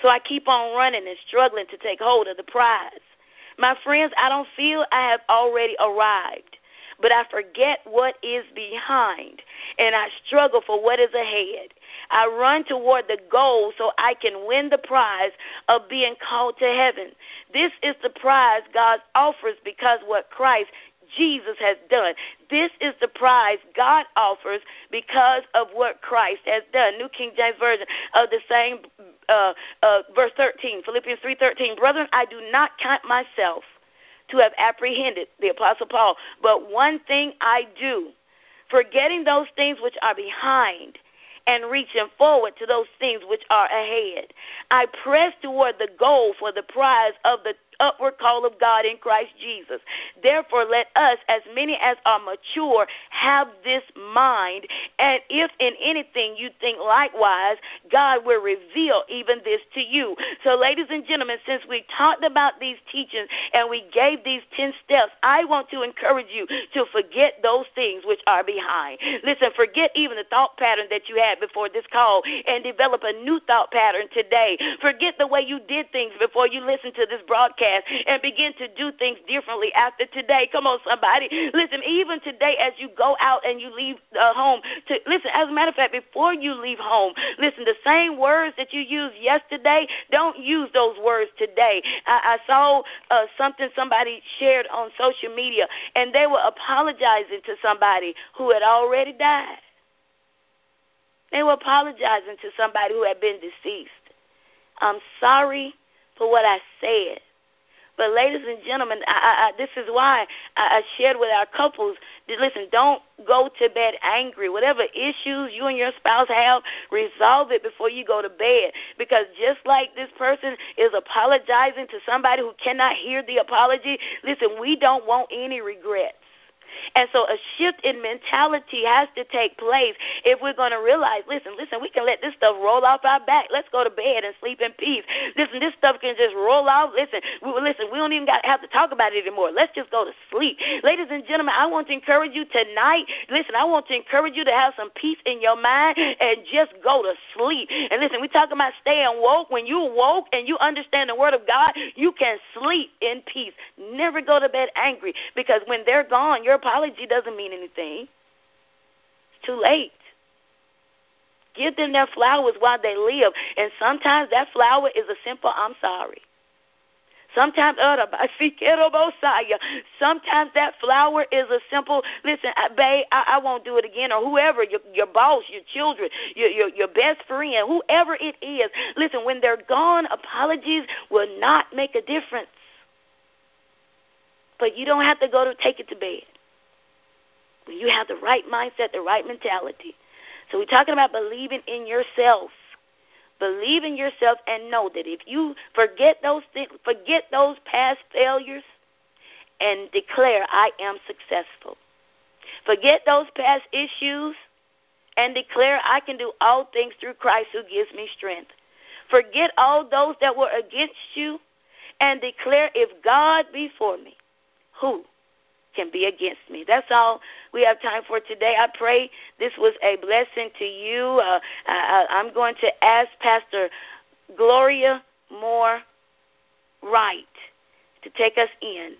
So I keep on running and struggling to take hold of the prize. My friends, I don't feel I have already arrived, but I forget what is behind and I struggle for what is ahead. I run toward the goal so I can win the prize of being called to heaven. This is the prize God offers because what Christ Jesus has done. This is the prize God offers because of what Christ has done. New King James Version of the same uh, uh, verse 13, Philippians 3:13. Brethren, I do not count myself to have apprehended, the Apostle Paul, but one thing I do, forgetting those things which are behind and reaching forward to those things which are ahead. I press toward the goal for the prize of the upward call of God in Christ Jesus. Therefore, let us, as many as are mature, have this mind. And if in anything you think likewise, God will reveal even this to you. So, ladies and gentlemen, since we talked about these teachings and we gave these 10 steps, I want to encourage you to forget those things which are behind. Listen, forget even the thought pattern that you had before this call and develop a new thought pattern today. Forget the way you did things before you listened to this broadcast podcast and begin to do things differently after today. Come on, somebody. Listen, even today as you go out and you leave uh, home, to listen, as a matter of fact, before you leave home, listen, the same words that you used yesterday, don't use those words today. I, I saw uh, something somebody shared on social media, and they were apologizing to somebody who had already died. They were apologizing to somebody who had been deceased. I'm sorry for what I said. But, ladies and gentlemen, I, I, this is why I, I shared with our couples. Listen, don't go to bed angry. Whatever issues you and your spouse have, resolve it before you go to bed. Because just like this person is apologizing to somebody who cannot hear the apology, listen, we don't want any regrets. And so a shift in mentality has to take place if we're going to realize, listen, listen, we can let this stuff roll off our back. Let's go to bed and sleep in peace. Listen, this stuff can just roll off. Listen, we, listen, we don't even got have to talk about it anymore. Let's just go to sleep. Ladies and gentlemen, I want to encourage you tonight. Listen, I want to encourage you to have some peace in your mind and just go to sleep. And listen, we talking about staying woke. When you woke and you understand the word of God, you can sleep in peace. Never go to bed angry because when they're gone, your apology doesn't mean anything. It's too late. Give them their flowers while they live. And sometimes that flower is a simple I'm sorry. Sometimes, oh, sometimes that flower is a simple, listen, babe, I, I won't do it again, or whoever, your, your boss, your children, your, your, your best friend, whoever it is. Listen, when they're gone, apologies will not make a difference. But you don't have to go to take it to bed. When you have the right mindset, the right mentality. So we're talking about believing in yourself. Believe in yourself and know that if you forget those forget those past failures and declare I am successful. Forget those past issues and declare I can do all things through Christ who gives me strength. Forget all those that were against you and declare if God be for me, who can be against me. That's all we have time for today. I pray this was a blessing to you. Uh, I, I'm going to ask Pastor Gloria Moore Wright to take us in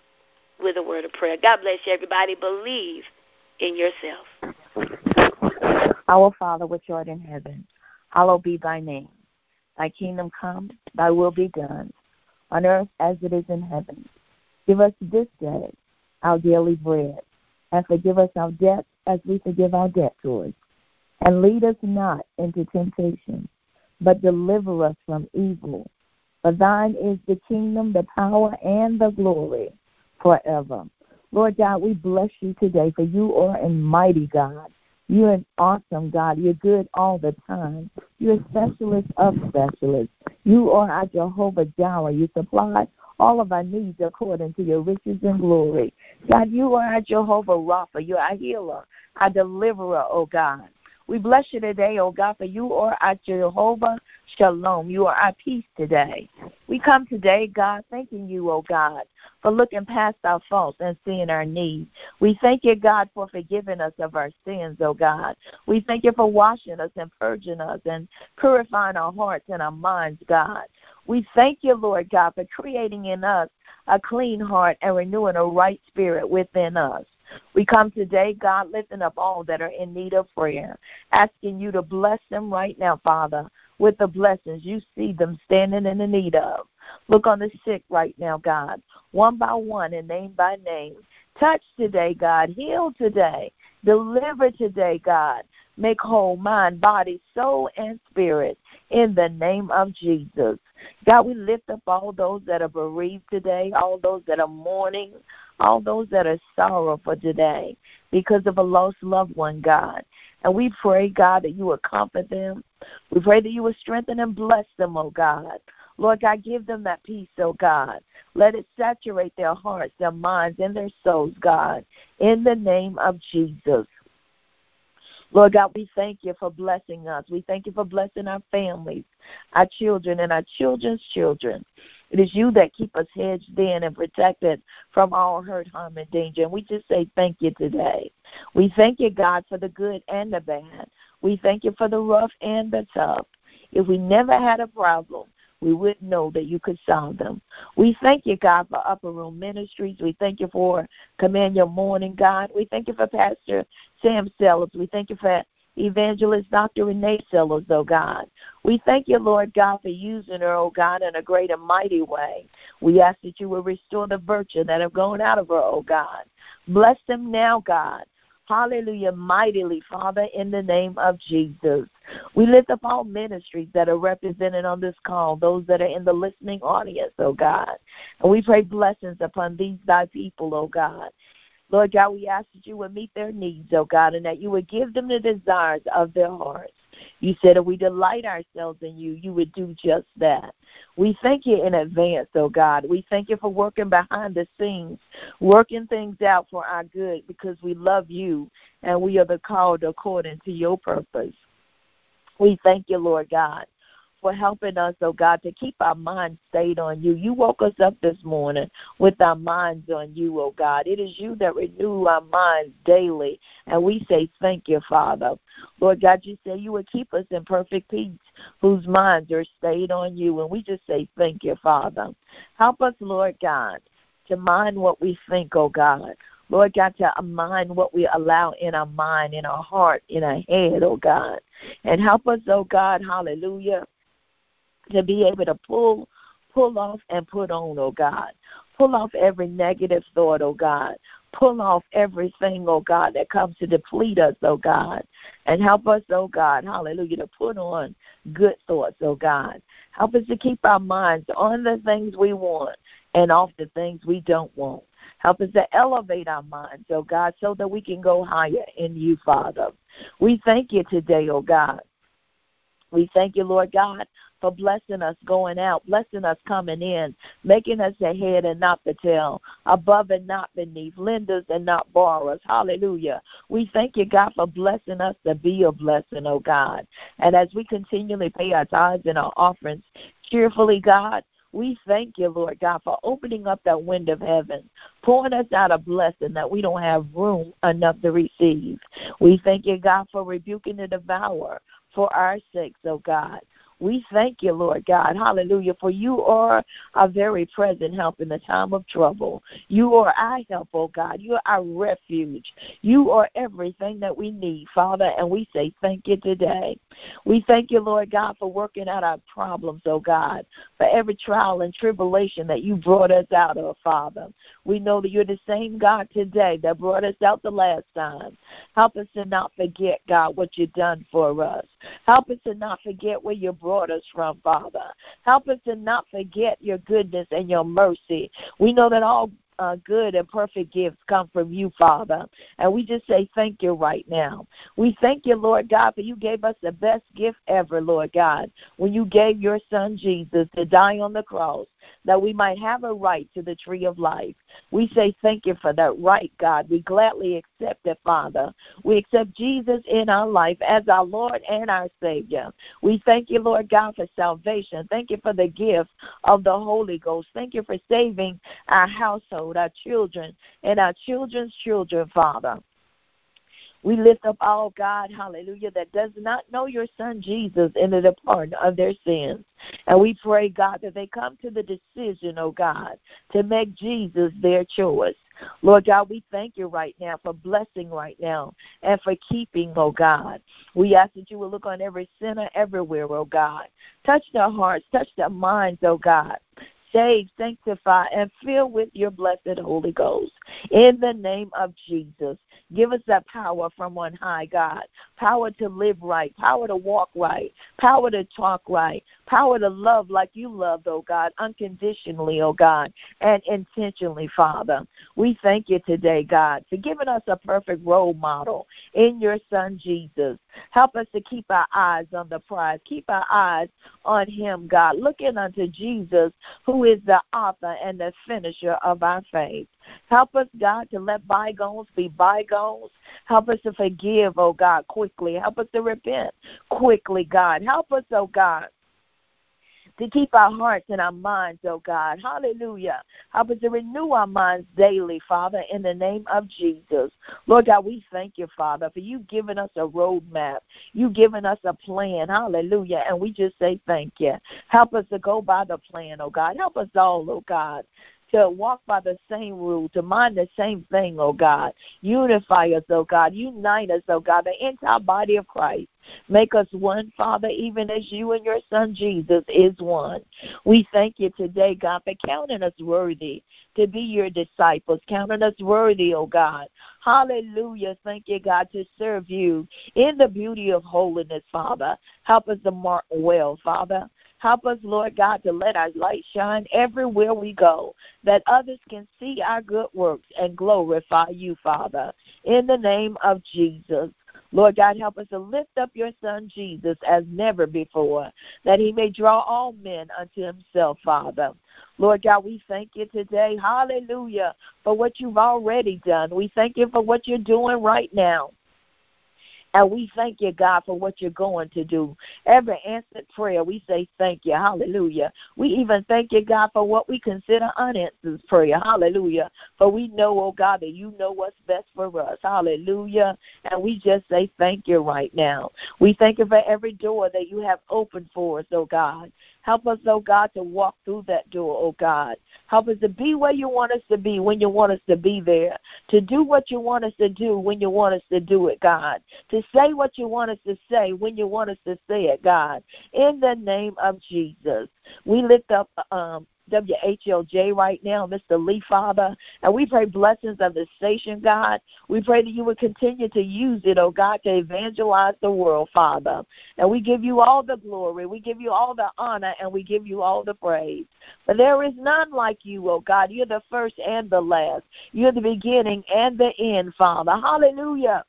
with a word of prayer. God bless you, everybody. Believe in yourself. Our Father, which art in heaven, hallowed be thy name. Thy kingdom come, thy will be done, on earth as it is in heaven. Give us this day our daily bread, and forgive us our debts as we forgive our debtors. And lead us not into temptation, but deliver us from evil. For thine is the kingdom, the power, and the glory forever. Lord God, we bless you today, for you are a mighty God. You're an awesome God. You're good all the time. You're a specialist of specialists. You are our Jehovah Jireh. You supply all of our needs according to your riches and glory. God, you are our Jehovah Rapha. You're our healer, our deliverer, oh God. We bless you today, oh God, for you are our Jehovah Shalom. You are our peace today. We come today, God, thanking you, oh God, for looking past our faults and seeing our needs. We thank you, God, for forgiving us of our sins, oh God. We thank you for washing us and purging us and purifying our hearts and our minds, God. We thank you, Lord God, for creating in us a clean heart and renewing a right spirit within us. We come today, God, lifting up all that are in need of prayer, asking you to bless them right now, Father, with the blessings you see them standing in the need of. Look on the sick right now, God, one by one and name by name. Touch today, God. Heal today. Deliver today, God. Make whole mind, body, soul, and spirit in the name of Jesus. God, we lift up all those that are bereaved today, all those that are mourning, all those that are sorrowful today because of a lost loved one, God. And we pray, God, that you would comfort them. We pray that you would strengthen and bless them, oh God. Lord God, give them that peace, oh God. Let it saturate their hearts, their minds, and their souls, God, in the name of Jesus. Lord God, we thank you for blessing us. We thank you for blessing our families, our children, and our children's children. It is you that keep us hedged in and protected from all hurt, harm, and danger. And we just say thank you today. We thank you, God, for the good and the bad. We thank you for the rough and the tough. If we never had a problem, we would know that you could solve them. We thank you, God, for Upper Room Ministries. We thank you for Command Your Morning, God. We thank you for Pastor Sam Sellers. We thank you for Evangelist Dr. Renee Sellers, oh God. We thank you, Lord God, for using her, oh God, in a great and mighty way. We ask that you will restore the virtue that have gone out of her, oh God. Bless them now, God. Hallelujah, mightily, Father, in the name of Jesus. We lift up all ministries that are represented on this call, those that are in the listening audience, oh God. And we pray blessings upon these thy people, oh God. Lord God, we ask that you would meet their needs, oh God, and that you would give them the desires of their hearts. You said if we delight ourselves in you, you would do just that. We thank you in advance, oh God. We thank you for working behind the scenes, working things out for our good because we love you and we are the called according to your purpose. We thank you, Lord God for helping us, oh God, to keep our minds stayed on you. You woke us up this morning with our minds on you, oh God. It is you that renew our minds daily, and we say thank you, Father. Lord God, you say you would keep us in perfect peace, whose minds are stayed on you, and we just say thank you, Father. Help us, Lord God, to mind what we think, oh God. Lord God, to mind what we allow in our mind, in our heart, in our head, oh God. And help us, oh God, hallelujah, to be able to pull pull off and put on, oh God. Pull off every negative thought, oh God. Pull off everything, oh God, that comes to deplete us, oh God. And help us, oh God, hallelujah, to put on good thoughts, oh God. Help us to keep our minds on the things we want and off the things we don't want. Help us to elevate our minds, oh God, so that we can go higher in you, Father. We thank you today, oh God. We thank you, Lord God, for blessing us going out, blessing us coming in, making us the head and not the tail, above and not beneath, lenders and not borrowers. Hallelujah. We thank you, God, for blessing us to be a blessing, oh God. And as we continually pay our tithes and our offerings cheerfully, God, we thank you, Lord God, for opening up that wind of heaven, pouring us out a blessing that we don't have room enough to receive. We thank you, God, for rebuking the devourer for our sakes, oh God. We thank you, Lord God. Hallelujah. For you are a very present help in the time of trouble. You are our help, oh God. You are our refuge. You are everything that we need, Father, and we say thank you today. We thank you, Lord God, for working out our problems, oh God, for every trial and tribulation that you brought us out of, Father. We know that you're the same God today that brought us out the last time. Help us to not forget, God, what you've done for us. Help us to not forget where you brought us from, Father. Help us to not forget your goodness and your mercy. We know that all uh, good and perfect gifts come from you, Father. And we just say thank you right now. We thank you, Lord God, for you gave us the best gift ever, Lord God, when you gave your son Jesus to die on the cross that we might have a right to the tree of life. We say thank you for that right, God. We gladly accept it, Father. We accept Jesus in our life as our Lord and our Savior. We thank you, Lord God, for salvation. Thank you for the gift of the Holy Ghost. Thank you for saving our household, our children, and our children's children, Father. We lift up all God, hallelujah, that does not know your son Jesus in the pardon of their sins. And we pray, God, that they come to the decision, oh God, to make Jesus their choice. Lord God, we thank you right now for blessing right now and for keeping, oh God. We ask that you will look on every sinner everywhere, oh God. Touch their hearts, touch their minds, oh God save, sanctify, and fill with your blessed Holy Ghost. In the name of Jesus, give us that power from on high, God. Power to live right, power to walk right, power to talk right, power to love like you loved, oh God, unconditionally, oh God, and intentionally, Father. We thank you today, God, for giving us a perfect role model in your Son, Jesus. Help us to keep our eyes on the prize, keep our eyes on Him, God, looking unto Jesus, who is the author and the finisher of our faith. Help us, God, to let bygones be bygones. Help us to forgive, oh God, quickly. Help us to repent quickly, God. Help us, oh God, to keep our hearts and our minds, oh God. Hallelujah. Help us to renew our minds daily, Father, in the name of Jesus. Lord God, we thank you, Father, for you giving us a roadmap. You giving us a plan. Hallelujah. And we just say thank you. Help us to go by the plan, oh God. Help us all, oh God, to walk by the same rule, to mind the same thing, oh God. Unify us, oh God. Unite us, oh God, the entire body of Christ. Make us one, Father, even as you and your Son Jesus is one. We thank you today, God, for counting us worthy to be your disciples, counting us worthy, oh God. Hallelujah. Thank you, God, to serve you in the beauty of holiness, Father. Help us to mark well, Father. Help us, Lord God, to let our light shine everywhere we go, that others can see our good works and glorify you, Father. In the name of Jesus. Lord God, help us to lift up your son Jesus as never before, that he may draw all men unto himself, Father. Lord God, we thank you today, hallelujah, for what you've already done. We thank you for what you're doing right now. And we thank you, God, for what you're going to do. Every answered prayer, we say thank you. Hallelujah. We even thank you, God, for what we consider unanswered prayer. Hallelujah. For we know, oh God, that you know what's best for us. Hallelujah. And we just say thank you right now. We thank you for every door that you have opened for us, oh God. Help us, oh God, to walk through that door, oh God. Help us to be where you want us to be when you want us to be there. To do what you want us to do when you want us to do it, God. To say what you want us to say when you want us to say it, God. In the name of Jesus. We lift up um, WHLJ right now, Mr. Lee, Father. And we pray blessings of the station, God. We pray that you would continue to use it, oh God, to evangelize the world, Father. And we give you all the glory, we give you all the honor, and we give you all the praise. For there is none like you, oh God. You're the first and the last. You're the beginning and the end, Father. Hallelujah.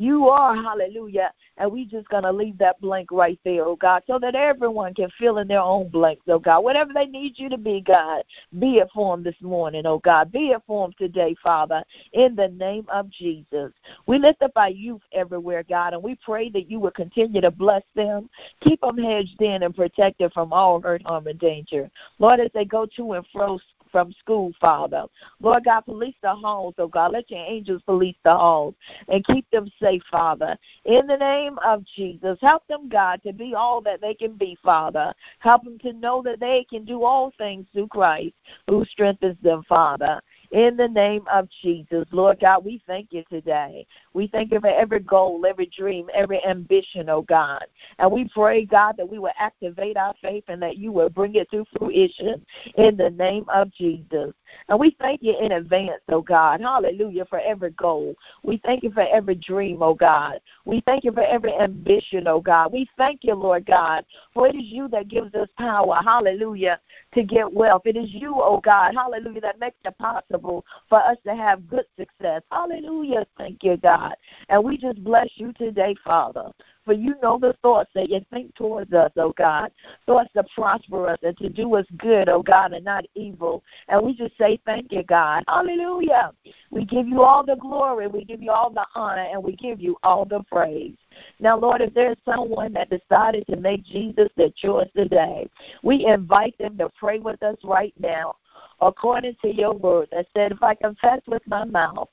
You are, hallelujah. And we just going to leave that blank right there, oh God, so that everyone can fill in their own blanks, oh God. Whatever they need you to be, God, be it for them this morning, oh God. Be it for them today, Father, in the name of Jesus. We lift up our youth everywhere, God, and we pray that you will continue to bless them, keep them hedged in and protected from all hurt, harm, and danger. Lord, as they go to and fro from school, Father. Lord God, police the halls, oh God. Let your angels police the halls and keep them safe, Father. In the name of Jesus, help them, God, to be all that they can be, Father. Help them to know that they can do all things through Christ who strengthens them, Father in the name of Jesus. Lord God, we thank you today. We thank you for every goal, every dream, every ambition, oh God. And we pray, God, that we will activate our faith and that you will bring it to fruition in the name of Jesus. And we thank you in advance, oh God. Hallelujah, for every goal. We thank you for every dream, oh God. We thank you for every ambition, oh God. We thank you, Lord God, for it is you that gives us power, hallelujah, to get wealth. It is you, oh God, hallelujah, that makes it possible for us to have good success. Hallelujah. Thank you, God. And we just bless you today, Father. For you know the thoughts that you think towards us, oh God. Thoughts to prosper us and to do us good, oh God, and not evil. And we just say thank you, God. Hallelujah. We give you all the glory, we give you all the honor, and we give you all the praise. Now, Lord, if there's someone that decided to make Jesus their choice today, we invite them to pray with us right now according to your word that said, If I confess with my mouth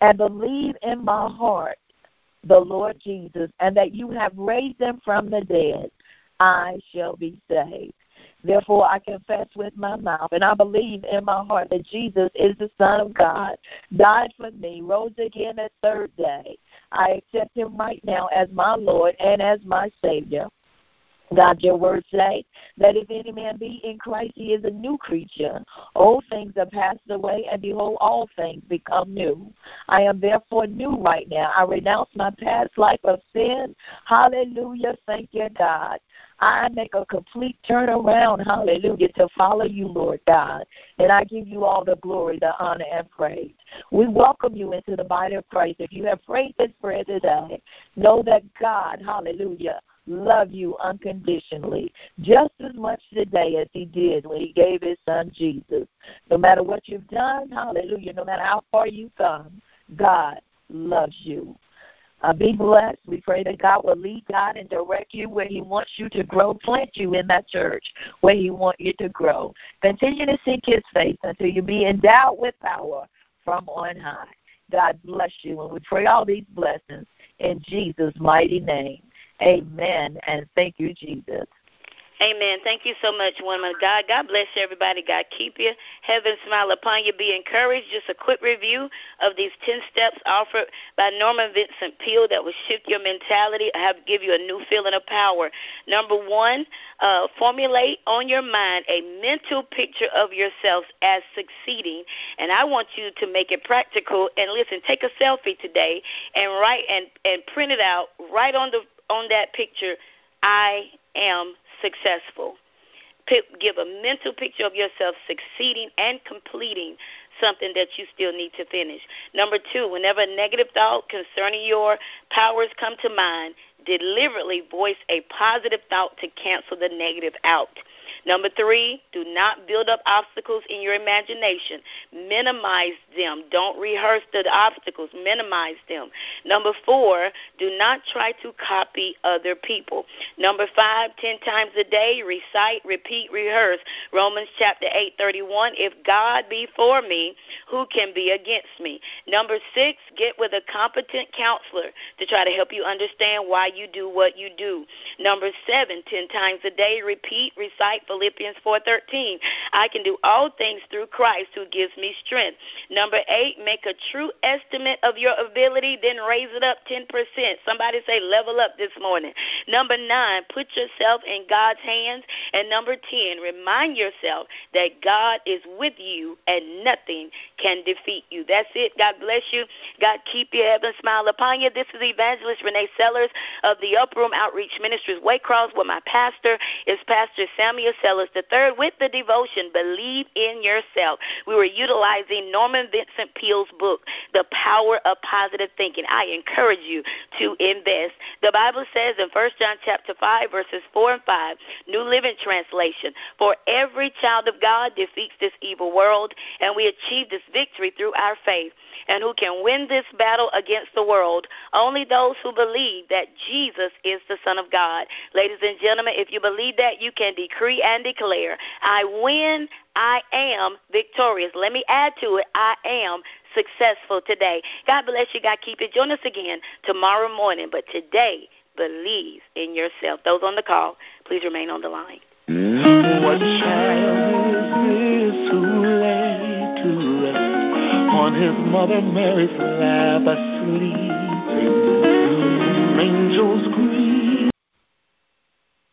and believe in my heart the Lord Jesus, and that you have raised him from the dead, I shall be saved. Therefore, I confess with my mouth and I believe in my heart that Jesus is the Son of God, died for me, rose again the third day. I accept him right now as my Lord and as my Savior. God, your word say that if any man be in Christ, he is a new creature. Old things are passed away, and behold, all things become new. I am therefore new right now. I renounce my past life of sin. Hallelujah. Thank you, God. I make a complete turnaround, hallelujah, to follow you, Lord God. And I give you all the glory, the honor, and praise. We welcome you into the body of Christ. If you have prayed this prayer today, know that God, hallelujah, love you unconditionally, just as much today as he did when he gave his son Jesus. No matter what you've done, hallelujah, no matter how far you've come, God loves you. Uh, be blessed. We pray that God will lead God and direct you where He wants you to grow, plant you in that church where He wants you to grow. Continue to seek His face until you be endowed with power from on high. God bless you. And we pray all these blessings in Jesus' mighty name. Amen. And thank you, Jesus. Amen. Thank you so much, woman of God. God bless you, everybody. God keep you. Heaven smile upon you. Be encouraged. Just a quick review of these 10 steps offered by Norman Vincent Peale that will shift your mentality, have give you a new feeling of power. Number one, uh, formulate on your mind a mental picture of yourself as succeeding. And I want you to make it practical. And listen, take a selfie today and write and, and print it out right on the on that picture. I am successful. give a mental picture of yourself succeeding and completing something that you still need to finish. Number two, whenever a negative thought concerning your powers come to mind, deliberately voice a positive thought to cancel the negative out. Number three, do not build up obstacles in your imagination. Minimize them. Don't rehearse the obstacles. Minimize them. Number four, do not try to copy other people. Number five, ten times a day, recite, repeat, rehearse. Romans chapter 8, 31. If God be for me, who can be against me? Number six, get with a competent counselor to try to help you understand why you do what you do. Number seven, ten times a day, repeat, recite Philippians 4:13. I can do all things through Christ who gives me strength. Number 8, make a true estimate of your ability, then raise it up 10%. Somebody say level up this morning. Number 9, put yourself in God's hands. And number 10, remind yourself that God is with you and nothing can defeat you. That's it. God bless you. God keep your heaven smile upon you. This is Evangelist Renee Sellers of the Upper Outreach Ministries, Waycross, where my pastor is Pastor Samuel Sellers third, with the devotion, Believe in Yourself. We were utilizing Norman Vincent Peale's book, The Power of Positive Thinking. I encourage you to invest. The Bible says in 1 John chapter 5, verses 4 and 5, New Living Translation, For every child of God defeats this evil world, and we achieve this victory through our faith. And who can win this battle against the world? Only those who believe that Jesus is the Son of God. Ladies and gentlemen, if you believe that, you can decree and declare, I win, I am victorious. Let me add to it, I am successful today. God bless you. God keep you. Join us again tomorrow morning. But today, believe in yourself. Those on the call, please remain on the line. What child is this who lay to rest on his mother Mary's lap asleep? Angels.